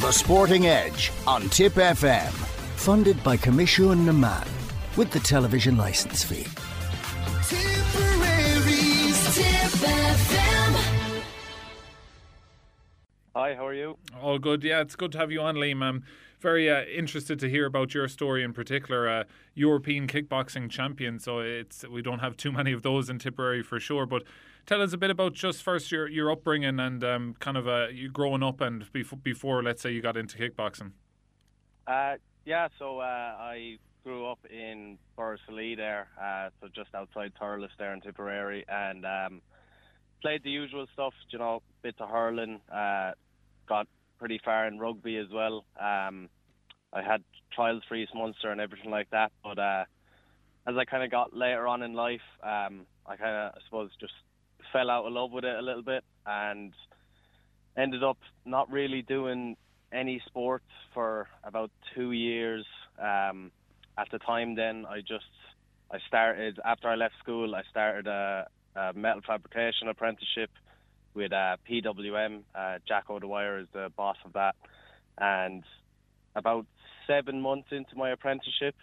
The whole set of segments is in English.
The Sporting Edge on Tip FM. Funded by Coimisiún na Meán with the television license fee. Tipperary's Tip FM. Hi, how are you? All good. Yeah, it's good to have you on, Liam. I'm very uh, interested to hear about your story in particular. Uh, European kickboxing champion, so it's we don't have too many of those in Tipperary for sure. But tell us a bit about just first your your upbringing and um, kind of uh, you growing up and before, before let's say you got into kickboxing. Uh, yeah, so uh, I grew up in Borrisoleigh there, uh, so just outside Thurles there in Tipperary, and um, played the usual stuff, you know, bit of hurling, uh, got pretty far in rugby as well. Um, I had trials for East Munster and everything like that, but uh, as I kind of got later on in life, um, I kind of, I suppose, just fell out of love with it a little bit and ended up not really doing any sports for about two years. Um, at the time, then I just I started after I left school. I started a, a metal fabrication apprenticeship with uh, PWM. Uh, Jack O'Dwyer is the boss of that, and about seven months into my apprenticeship,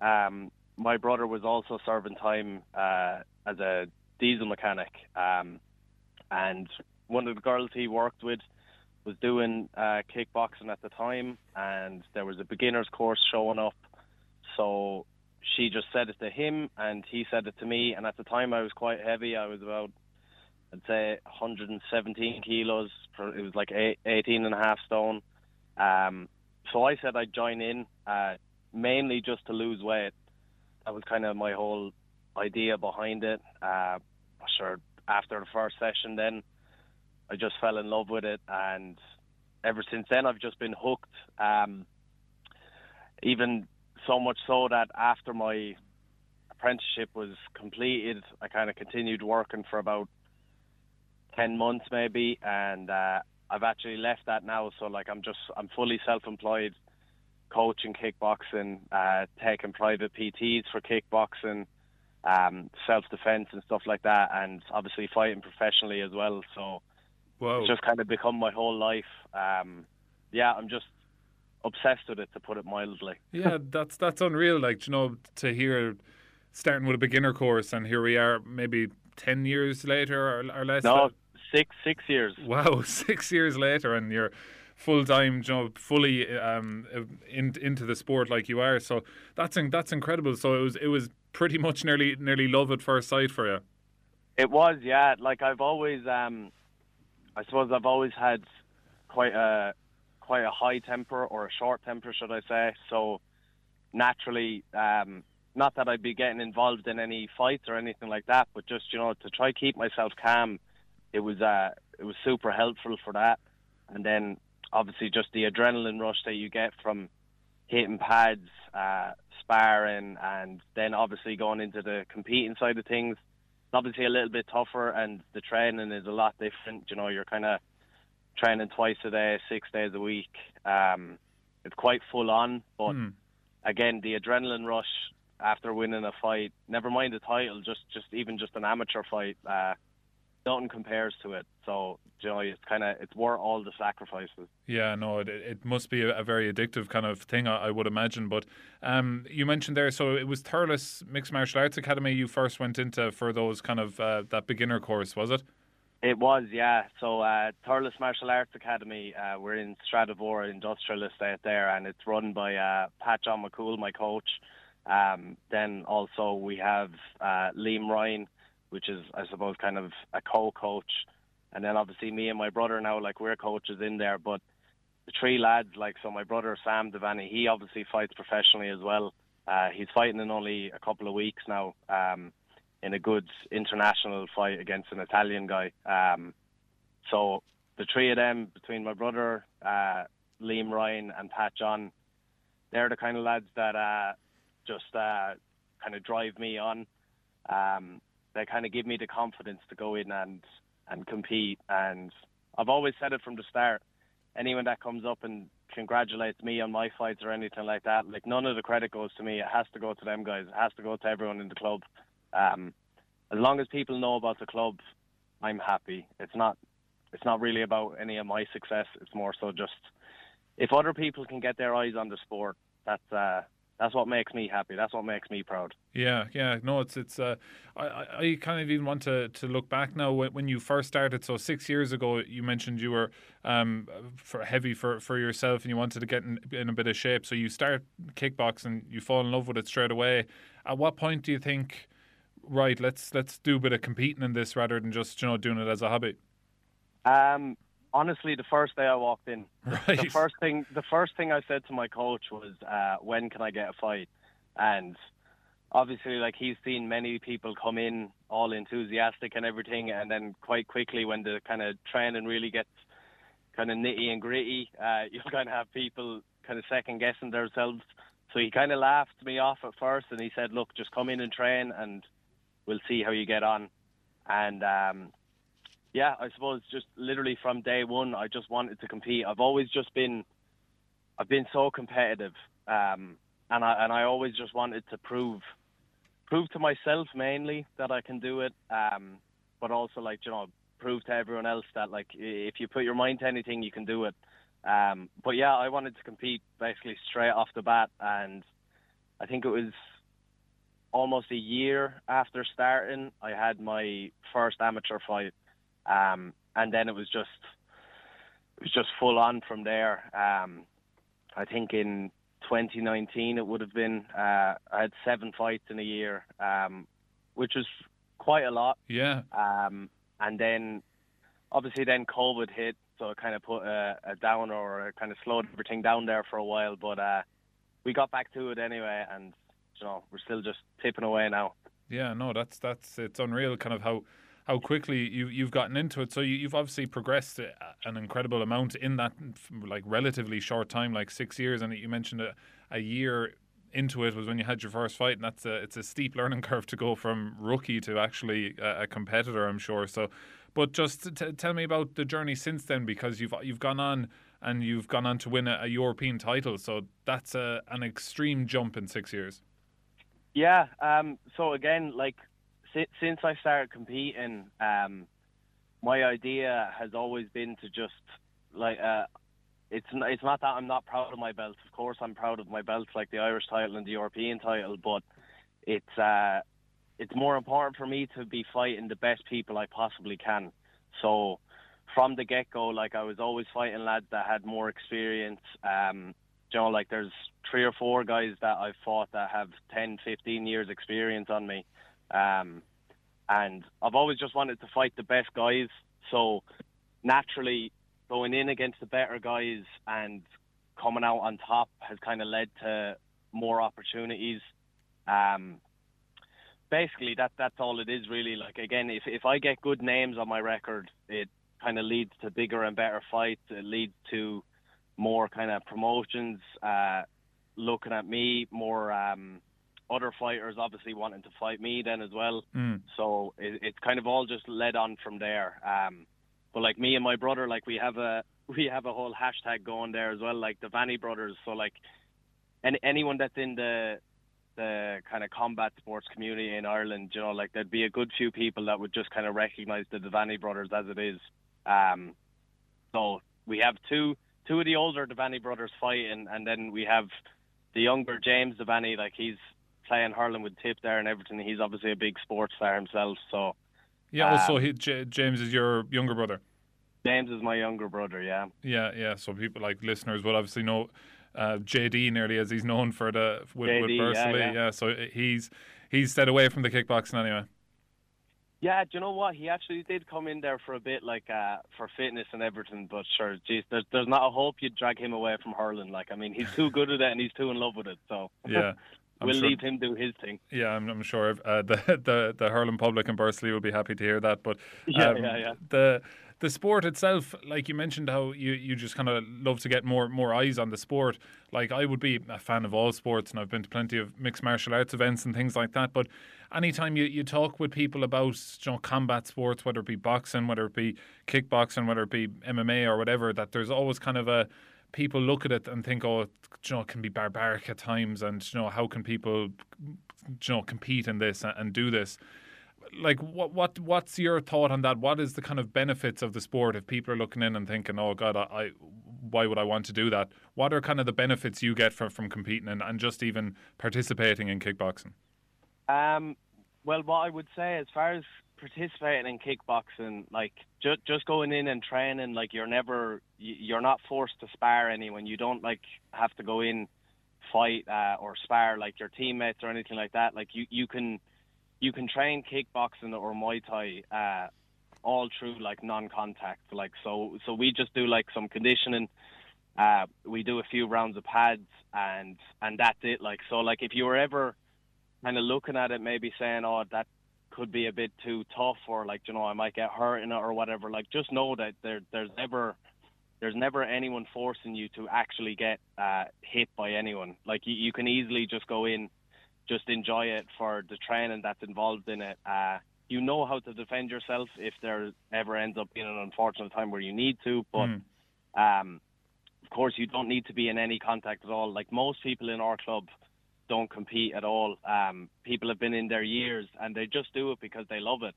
um, my brother was also serving time uh, as a diesel mechanic, um, and one of the girls he worked with was doing uh, kickboxing at the time, and there was a beginners course showing up. So she just said it to him, and he said it to me. And at the time, I was quite heavy. I was about, I'd say, 117 kilos. It was like eight, 18 and a half stone. Um, so I said I'd join in, uh, mainly just to lose weight. That was kind of my whole idea behind it. Uh, sure, after the first session, then I just fell in love with it, and ever since then, I've just been hooked. Um, even so much so that after my apprenticeship was completed, I kind of continued working for about ten months, maybe, and uh, I've actually left that now. So like, I'm just I'm fully self-employed, coaching kickboxing, uh, taking private PTs for kickboxing. Um, self-defense and stuff like that, and obviously fighting professionally as well. So Whoa. it's just kind of become my whole life. Um, yeah, I'm just obsessed with it, to put it mildly. yeah, that's that's unreal. Like you know, to hear starting with a beginner course, and here we are, maybe ten years later or, or less. No, six six years. Wow, six years later, and you're full time, you know, fully um, in, into the sport like you are. So that's that's incredible. So it was it was pretty much nearly nearly love at first sight for you. It was, yeah. Like I've always, um, I suppose I've always had quite a quite a high temper or a short temper, should I say? So naturally, um, not that I'd be getting involved in any fights or anything like that, but just you know to try keep myself calm. It was uh, it was super helpful for that, and then obviously just the adrenaline rush that you get from hitting pads, uh, sparring, and then obviously going into the competing side of things. It's obviously a little bit tougher, and the training is a lot different. You know, you're kind of training twice a day, six days a week. Um, it's quite full on, but Hmm. again, the adrenaline rush after winning a fight, never mind the title, just just even just an amateur fight, uh, nothing compares to it. So you know, it's kind of it's worth all the sacrifices. Yeah, no, it, it must be a, a very addictive kind of thing, I, I would imagine. But um, you mentioned there, so it was Thurles Mixed Martial Arts Academy you first went into for those kind of uh, that beginner course, was it? It was, yeah. So uh, Thurles Martial Arts Academy, uh, we're in Stradavoher Industrial Estate there, and it's run by uh, Pat John McCool, my coach. Um, then also we have uh, Liam Ryan, which is, I suppose, kind of a co-coach. And then obviously me and my brother now, like we're coaches in there. But the three lads, like so, my brother Sam Devaney, he obviously fights professionally as well. Uh, he's fighting in only a couple of weeks now. Um, in a good international fight against an Italian guy. Um, so the three of them, between my brother, uh, Liam Ryan, and Pat John, they're the kind of lads that uh, just uh, kind of drive me on. Um, they kind of give me the confidence to go in and and compete. And I've always said it from the start. Anyone that comes up and congratulates me on my fights or anything like that, like none of the credit goes to me. It has to go to them guys. It has to go to everyone in the club. Um, as long as people know about the club, I'm happy. It's not it's not really about any of my success. It's more so just if other people can get their eyes on the sport, that's uh, that's what makes me happy. That's what makes me proud. Yeah, yeah, no, it's it's. Uh, I I kind of even want to to look back now when, when you first started. So six years ago, you mentioned you were um for heavy for for yourself, and you wanted to get in, in a bit of shape. So you start kickboxing, you fall in love with it straight away. At what point do you think, right, let's let's do a bit of competing in this rather than just you know doing it as a hobby? Um, honestly, the first day I walked in, Right. the first thing the first thing I said to my coach was, uh, "When can I get a fight?" And obviously, like he's seen many people come in all enthusiastic and everything, and then quite quickly, when the kind of training really gets kind of nitty and gritty, uh, you'll kind of have people kind of second guessing themselves. So he kind of laughed me off at first, and he said, "Look, just come in and train, and we'll see how you get on." And um, yeah, I suppose just literally from day one, I just wanted to compete. I've always just been, I've been so competitive, um, and I and I always just wanted to prove, prove to myself mainly that I can do it, um, but also like you know prove to everyone else that like if you put your mind to anything, you can do it. Um, but yeah, I wanted to compete basically straight off the bat, and I think it was almost a year after starting, I had my first amateur fight um, and then it was just it was just full on from there. Um, I think in 2019 it would have been uh, I had seven fights in a year, um, which was quite a lot. Yeah, Um, and then obviously then COVID hit, so it kind of put a, a downer or kind of slowed everything down there for a while. But uh, we got back to it anyway, and you know we're still just tipping away now. yeah, no, that's that's it's unreal, kind of how. How quickly you you've gotten into it, so you, you've obviously progressed an incredible amount in that like relatively short time, like six years. And you mentioned a, a year into it was when you had your first fight, and that's a it's a steep learning curve to go from rookie to actually a, a competitor. I'm sure. So, but just t- tell me about the journey since then, because you've you've gone on and you've gone on to win a, a European title. So that's a, an extreme jump in six years. Yeah. Um, so again, like si- since I started competing, um, my idea has always been to just like uh, it's n- it's not that I'm not proud of my belts. Of course, I'm proud of my belts, like the Irish title and the European title. But it's uh, it's more important for me to be fighting the best people I possibly can. So from the get go, like I was always fighting lads that had more experience. Um, you know, like there's three or four guys that I've fought that have 10, 15 years experience on me. Um, and I've always just wanted to fight the best guys. So naturally, going in against the better guys and coming out on top has kind of led to more opportunities. Um, basically, that that's all it is really. Like again, if if I get good names on my record, it kind of leads to bigger and better fights. It leads to more kind of promotions. Uh, looking at me, more um, other fighters obviously wanting to fight me then as well. Mm. So it, it's kind of all just led on from there. Um, but like me and my brother, like we have a we have a whole hashtag going there as well, like the Vanny brothers. So like any anyone that's in the the kind of combat sports community in Ireland, you know, like there'd be a good few people that would just kind of recognise the Devaney brothers as it is. Um, so we have two two of the older Devaney brothers fighting, and then we have the younger James Devaney, like he's playing hurling with Tip there and everything. He's obviously a big sports star himself. So Yeah. Also, Um, he, J- James is your younger brother. James is my younger brother. Yeah. Yeah, yeah. So people like listeners will obviously know uh, JD nearly as he's known for the with, with JD, yeah, Borrisoleigh. yeah. So he's he's stayed away from the kickboxing anyway. Yeah, do you know what? He actually did come in there for a bit, like uh, for fitness and everything. But sure, geez, there's there's not a hope you'd drag him away from hurling. Like, I mean, he's too good at it and he's too in love with it. So Yeah. I'm we'll sure- leave him do his thing. Yeah, I'm, I'm sure uh, the the the hurling public in Borrisoleigh will be happy to hear that. But Yeah, um, yeah, yeah. The the sport itself, like you mentioned, how you, you just kind of love to get more more eyes on the sport. Like I would be a fan of all sports, and I've been to plenty of mixed martial arts events and things like that. But anytime you, you talk with people about you know combat sports, whether it be boxing, whether it be kickboxing, whether it be MMA or whatever, that there's always kind of a people look at it and think, oh, you know, it can be barbaric at times, and you know, how can people, you know, compete in this and, do this? Like, what what what's your thought on that? What is the kind of benefits of the sport if people are looking in and thinking, oh God, I, I why would I want to do that? What are kind of the benefits you get from from competing and, and just even participating in kickboxing? Um, well, what I would say as far as participating in kickboxing, like just just going in and training, like you're never you're not forced to spar anyone. You don't like have to go in fight uh, or spar like your teammates or anything like that. Like you you can you can train kickboxing or Muay Thai uh, all through like non-contact. Like so so we just do like some conditioning. Uh, we do a few rounds of pads and and that's it. Like so like if you were ever kind of looking at it, maybe saying, "Oh, that could be a bit too tough," or like, you know, I might get hurt in it or whatever. Like, just know that there, there's never, there's never anyone forcing you to actually get uh, hit by anyone. Like, you, you can easily just go in, just enjoy it for the training that's involved in it. Uh, you know how to defend yourself if there ever ends up being an unfortunate time where you need to, but. Mm. Um, of course, you don't need to be in any contact at all. Like most people in our club, don't compete at all. Um, people have been in there years and they just do it because they love it.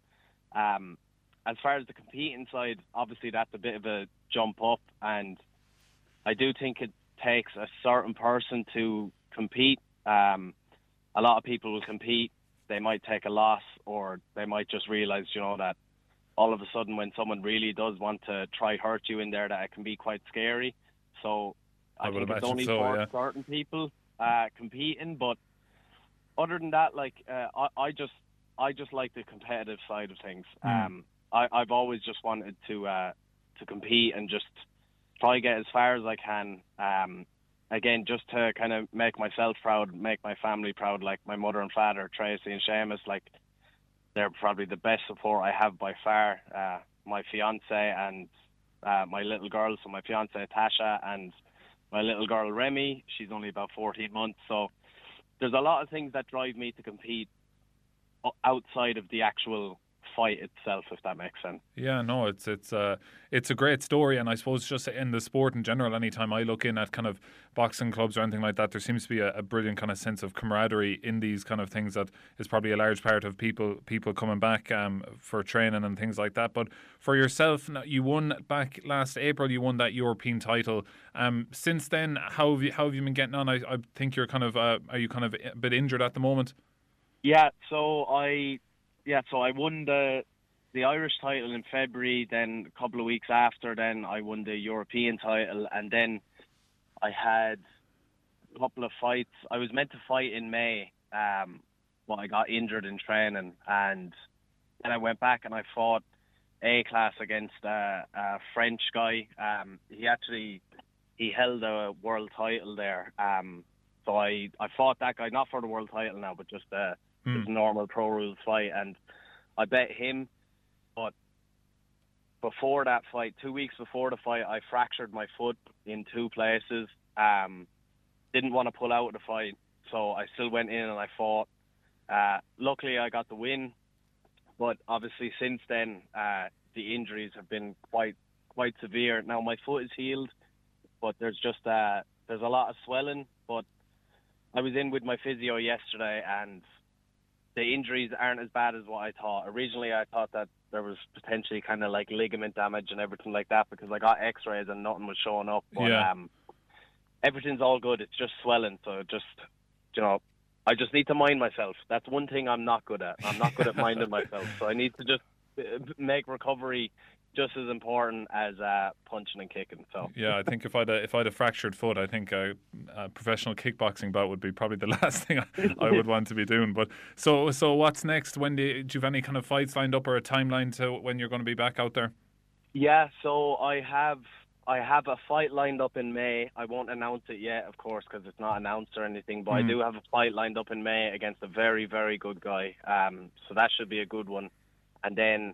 Um, as far as the competing side, obviously that's a bit of a jump up, and I do think it takes a certain person to compete. Um, a lot of people will compete, they might take a loss, or they might just realize, you know, that all of a sudden when someone really does want to try hurt you in there, that it can be quite scary. So I, I would think it's only so, for yeah. certain people uh, competing. But other than that, like uh, I, I just I just like the competitive side of things. Mm. Um, I, I've always just wanted to uh, to compete and just try get as far as I can. Um, again, just to kind of make myself proud, make my family proud, like my mother and father, Tracy and Seamus, like they're probably the best support I have by far. Uh, my fiance and uh, my little girl, so my fiance Tasha and my little girl Remy, she's only about 14 months. So there's a lot of things that drive me to compete outside of the actual fight itself, if that makes sense. Yeah, no, it's it's uh, it's a great story, and I suppose just in the sport in general, anytime I look in at kind of boxing clubs or anything like that, there seems to be a, a brilliant kind of sense of camaraderie in these kind of things that is probably a large part of people people coming back um, for training and things like that. But for yourself, you won back last April. You won that European title. Um, since then, how have you how have you been getting on? I, I think you're kind of uh, are you kind of a bit injured at the moment? Yeah, so I yeah, so I won the the Irish title in February, then a couple of weeks after then I won the European title and then I had a couple of fights. I was meant to fight in May, um, but I got injured in training and then I went back and I fought A class against uh, a French guy. Um, he actually he held a world title there. Um, so I, I fought that guy not for the world title now, but just uh, Hmm. his normal pro rules fight, and I bet him. But before that fight, two weeks before the fight, I fractured my foot in two places. Um, didn't want to pull out of the fight, so I still went in and I fought. Uh, luckily, I got the win, but obviously since then, uh, the injuries have been quite quite severe. Now my foot is healed, but there's just uh, there's a lot of swelling. But I was in with my physio yesterday, and the injuries aren't as bad as what I thought. Originally, I thought that there was potentially kind of like ligament damage and everything like that because I got X-rays and nothing was showing up. But Yeah. um, everything's all good. It's just swelling, so just you know, I just need to mind myself. That's one thing I'm not good at. I'm not good at minding myself, so I need to just uh, make recovery just as important as uh, punching and kicking. So Yeah, I think if I'd a, if I'd a fractured foot, I think a, a professional kickboxing bout would be probably the last thing I, I would want to be doing. But so so what's next? When do you, do you have any kind of fights lined up or a timeline to when you're going to be back out there? Yeah, so I have I have a fight lined up in May. I won't announce it yet, of course, because it's not announced or anything. But I Mm. do have a fight lined up in May against a very very good guy. Um, so that should be a good one. And then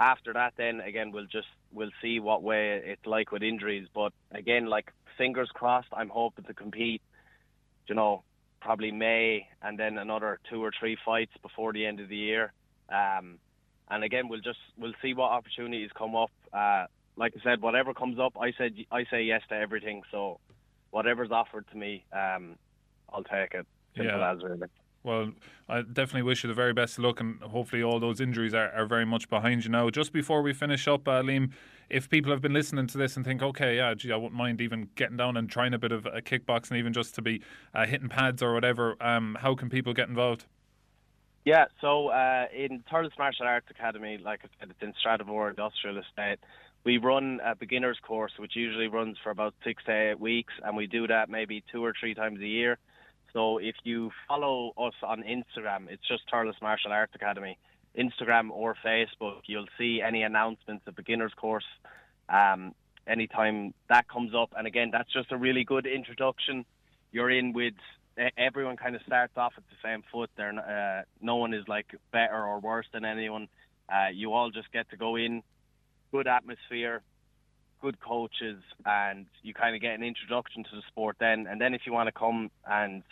after that, then again we'll just we'll see what way it's like with injuries. But again, like fingers crossed, I'm hoping to compete. You know, probably May, and then another two or three fights before the end of the year. Um, and again, we'll just we'll see what opportunities come up. Uh, like I said, whatever comes up, I said I say yes to everything. So whatever's offered to me, um, I'll take it. Simple Yeah. as really. Well, I definitely wish you the very best of luck, and hopefully all those injuries are, are very much behind you now. Just before we finish up, uh, Liam, if people have been listening to this and think, okay, yeah, gee, I wouldn't mind even getting down and trying a bit of a kickboxing, even just to be uh, hitting pads or whatever, um, how can people get involved? Yeah, so uh, in Thurles Martial Arts Academy, like I said, it's in Stradavoher Industrial Estate. We run a beginner's course, which usually runs for about six to eight weeks, and we do that maybe two or three times a year. So if you follow us on Instagram, it's just Thurles Martial Arts Academy, Instagram or Facebook, you'll see any announcements of beginner's course um, anytime that comes up. And again, that's just a really good introduction. You're in with everyone kind of starts off at the same foot. There, uh, no one is like better or worse than anyone. Uh, you all just get to go in, good atmosphere, good coaches, and you kind of get an introduction to the sport then. And then if you want to come and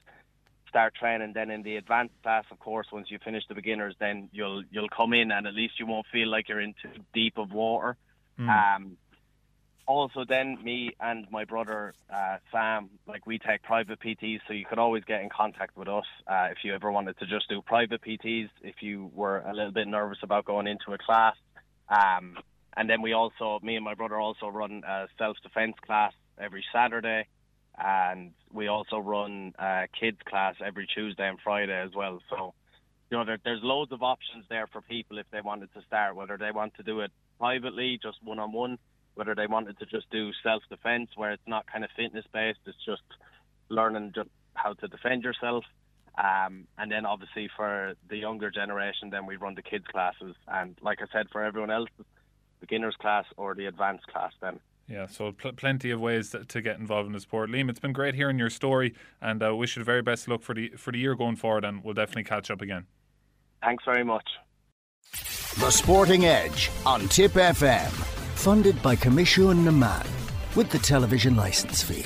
start training, then in the advanced class, of course, once you finish the beginners, then you'll you'll come in, and at least you won't feel like you're into deep of water. Mm. Um, also then me and my brother uh, Sam, like we take private PTs, so you could always get in contact with us uh, if you ever wanted to just do private PTs. If you were a little bit nervous about going into a class, um, and then we also, me and my brother also run a self defense class every Saturday, and we also run a kids class every Tuesday and Friday as well. So. You know, there, there's loads of options there for people if they wanted to start, whether they want to do it privately, just one on one, whether they wanted to just do self defense where it's not kind of fitness based, it's just learning just how to defend yourself. Um, and then obviously for the younger generation, then we run the kids classes, and like I said, for everyone else, beginners class or the advanced class then. Yeah, so pl- plenty of ways to get involved in the sport. Liam, it's been great hearing your story, and uh, wish you the very best luck for the for the year going forward, and we'll definitely catch up again. Thanks very much. The Sporting Edge on Tip FM funded by Coimisiún na Meán, with the television licence fee.